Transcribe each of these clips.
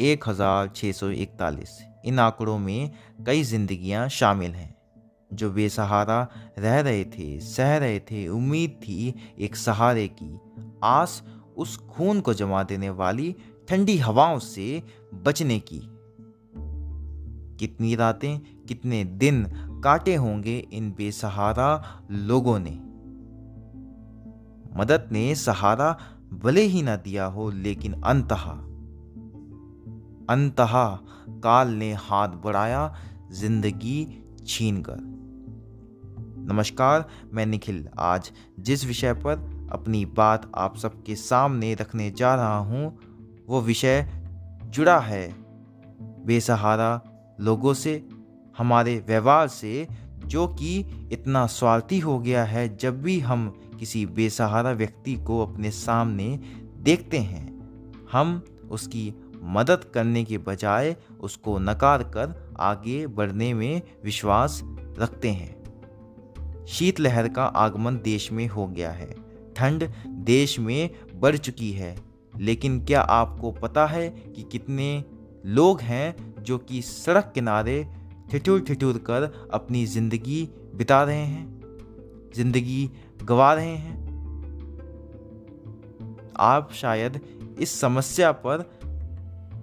एक हज़ार छः सौ इकतालीस। इन आंकड़ों में कई जिंदगियाँ शामिल हैं। जो बेसहारा रह रहे थे, सह रहे थे, उम्मीद थी एक सहारे की आस उस खून को जमा देने वाली ठंडी हवाओं से बचने की। कितनी रातें, कितने दिन काटे होंगे इन बेसहारा लोगों ने। मदद ने सहारा भले ही ना दिया हो, लेकिन अंतहा अंतहा काल ने हाथ बढ़ाया, ज़िंदगी छीन कर। नमस्कार, मैं निखिल। आज जिस विषय पर अपनी बात आप सबके सामने रखने जा रहा हूँ, वो विषय जुड़ा है। बेसहारा लोगों से, हमारे व्यवहार से, जो कि इतना स्वार्थी हो गया है, जब भी हम किसी बेसहारा व्यक्ति को अपने सामने देखते हैं, हम उसकी मदद करने के बजाय उसको नकार कर आगे बढ़ने में विश्वास रखते हैं। शीतलहर का आगमन देश में हो गया है। ठंड देश में बढ़ चुकी है। लेकिन क्या आपको पता है कि कितने लोग हैं जो कि सड़क किनारे ठिठुर ठिठुर कर अपनी ज़िंदगी बिता रहे हैं, ज़िंदगी गवा रहे हैं? आप शायद इस समस्या पर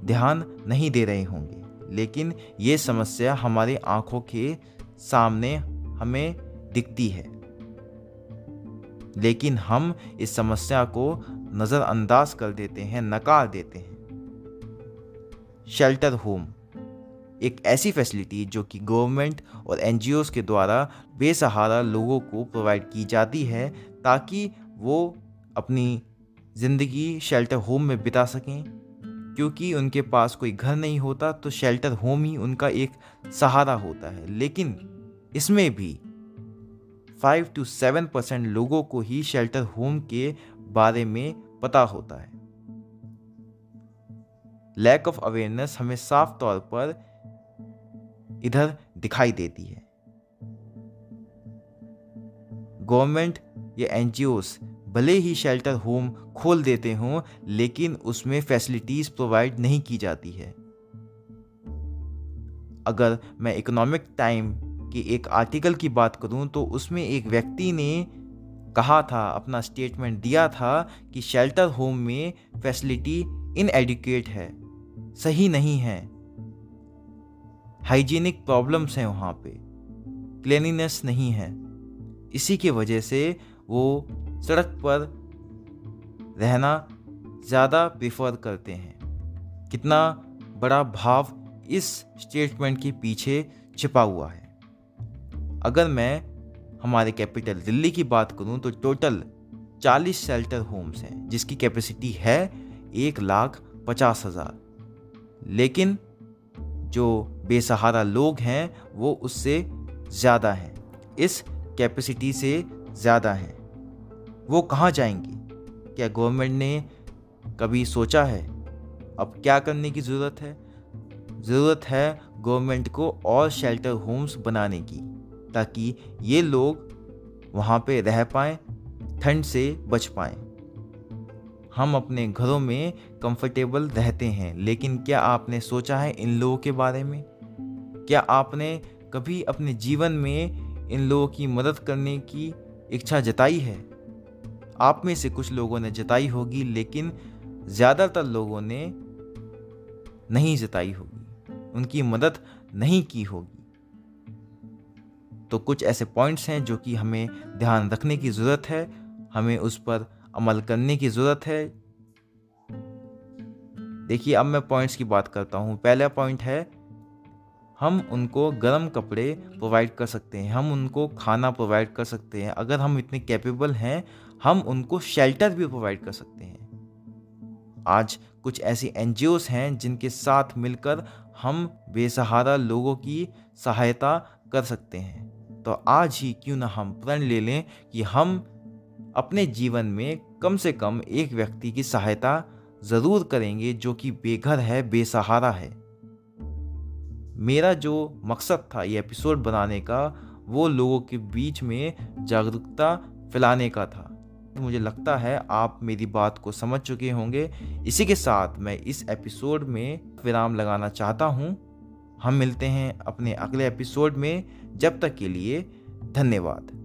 ध्यान नहीं दे रहे होंगे। लेकिन ये समस्या हमारी आँखों के सामने हमें दिखती है। लेकिन हम इस समस्या को नज़रअंदाज कर देते हैं, नकार देते हैं। शेल्टर होम, एक ऐसी फैसिलिटी जो कि गवर्नमेंट और एन के द्वारा बेसहारा लोगों को प्रोवाइड की जाती है ताकि वो अपनी ज़िंदगी शेल्टर होम में बिता सकें। क्योंकि उनके पास कोई घर नहीं होता तो शेल्टर होम ही उनका एक सहारा होता है। लेकिन इसमें भी फाइव टू सेवन परसेंट लोगों को ही शेल्टर होम के बारे में पता होता है। लैक ऑफ़ अवेयरनेस हमें साफ़ तौर पर इधर दिखाई देती है। गवर्नमेंट या एन भले ही शेल्टर होम खोल देते हों, लेकिन उसमें फैसिलिटीज़ प्रोवाइड नहीं की जाती है। अगर मैं इकोनॉमिक टाइम कि एक आर्टिकल की बात करूँ तो उसमें एक व्यक्ति ने कहा था, अपना स्टेटमेंट दिया था कि शेल्टर होम में फैसिलिटी इनएडिकेट है, सही नहीं है। हाइजीनिक प्रॉब्लम्स हैं वहाँ पे क्लिनिनेस नहीं है। इसी की वजह से वो सड़क पर रहना ज़्यादा प्रेफर करते हैं। कितना बड़ा भाव इस स्टेटमेंट के पीछे छिपा हुआ है। अगर मैं हमारे कैपिटल दिल्ली की बात करूँ तो टोटल 40 शेल्टर होम्स हैं, जिसकी कैपेसिटी है एक लाख पचास हज़ार। लेकिन जो बेसहारा लोग हैं, वो उससे ज़्यादा हैं, इस कैपेसिटी से ज़्यादा हैं। वो कहाँ जाएँगी? क्या गवर्नमेंट ने कभी सोचा है, अब क्या करने की ज़रूरत है? ज़रूरत है गवर्नमेंट को और शेल्टर होम्स बनाने की, ताकि ये लोग वहाँ पे रह पाएँ, ठंड से बच पाएँ। हम अपने घरों में कंफर्टेबल रहते हैं, लेकिन क्या आपने सोचा है इन लोगों के बारे में? क्या आपने कभी अपने जीवन में इन लोगों की मदद करने की इच्छा जताई है? आप में से कुछ लोगों ने जताई होगी, लेकिन ज़्यादातर लोगों ने नहीं जताई होगी। उनकी मदद नहीं की होगी। तो कुछ ऐसे पॉइंट्स हैं जो कि हमें ध्यान रखने की ज़रूरत है, हमें उस पर अमल करने की ज़रूरत है। देखिए, अब मैं पॉइंट्स की बात करता हूँ। पहला पॉइंट है हम उनको गर्म कपड़े प्रोवाइड कर सकते हैं, हम उनको खाना प्रोवाइड कर सकते हैं। अगर हम इतने कैपेबल हैं, हम उनको शेल्टर भी प्रोवाइड कर सकते हैं। आज कुछ ऐसी एन हैं जिनके साथ मिलकर हम बेसहारा लोगों की सहायता कर सकते हैं। तो आज ही क्यों ना हम प्रण ले लें कि हम अपने जीवन में कम से कम एक व्यक्ति की सहायता ज़रूर करेंगे जो कि बेघर है, बेसहारा है। मेरा जो मकसद था ये एपिसोड बनाने का, वो लोगों के बीच में जागरूकता फैलाने का था। मुझे लगता है आप मेरी बात को समझ चुके होंगे। इसी के साथ मैं इस एपिसोड में विराम लगाना चाहता हूँ। हम मिलते हैं अपने अगले एपिसोड में। जब तक के लिए धन्यवाद।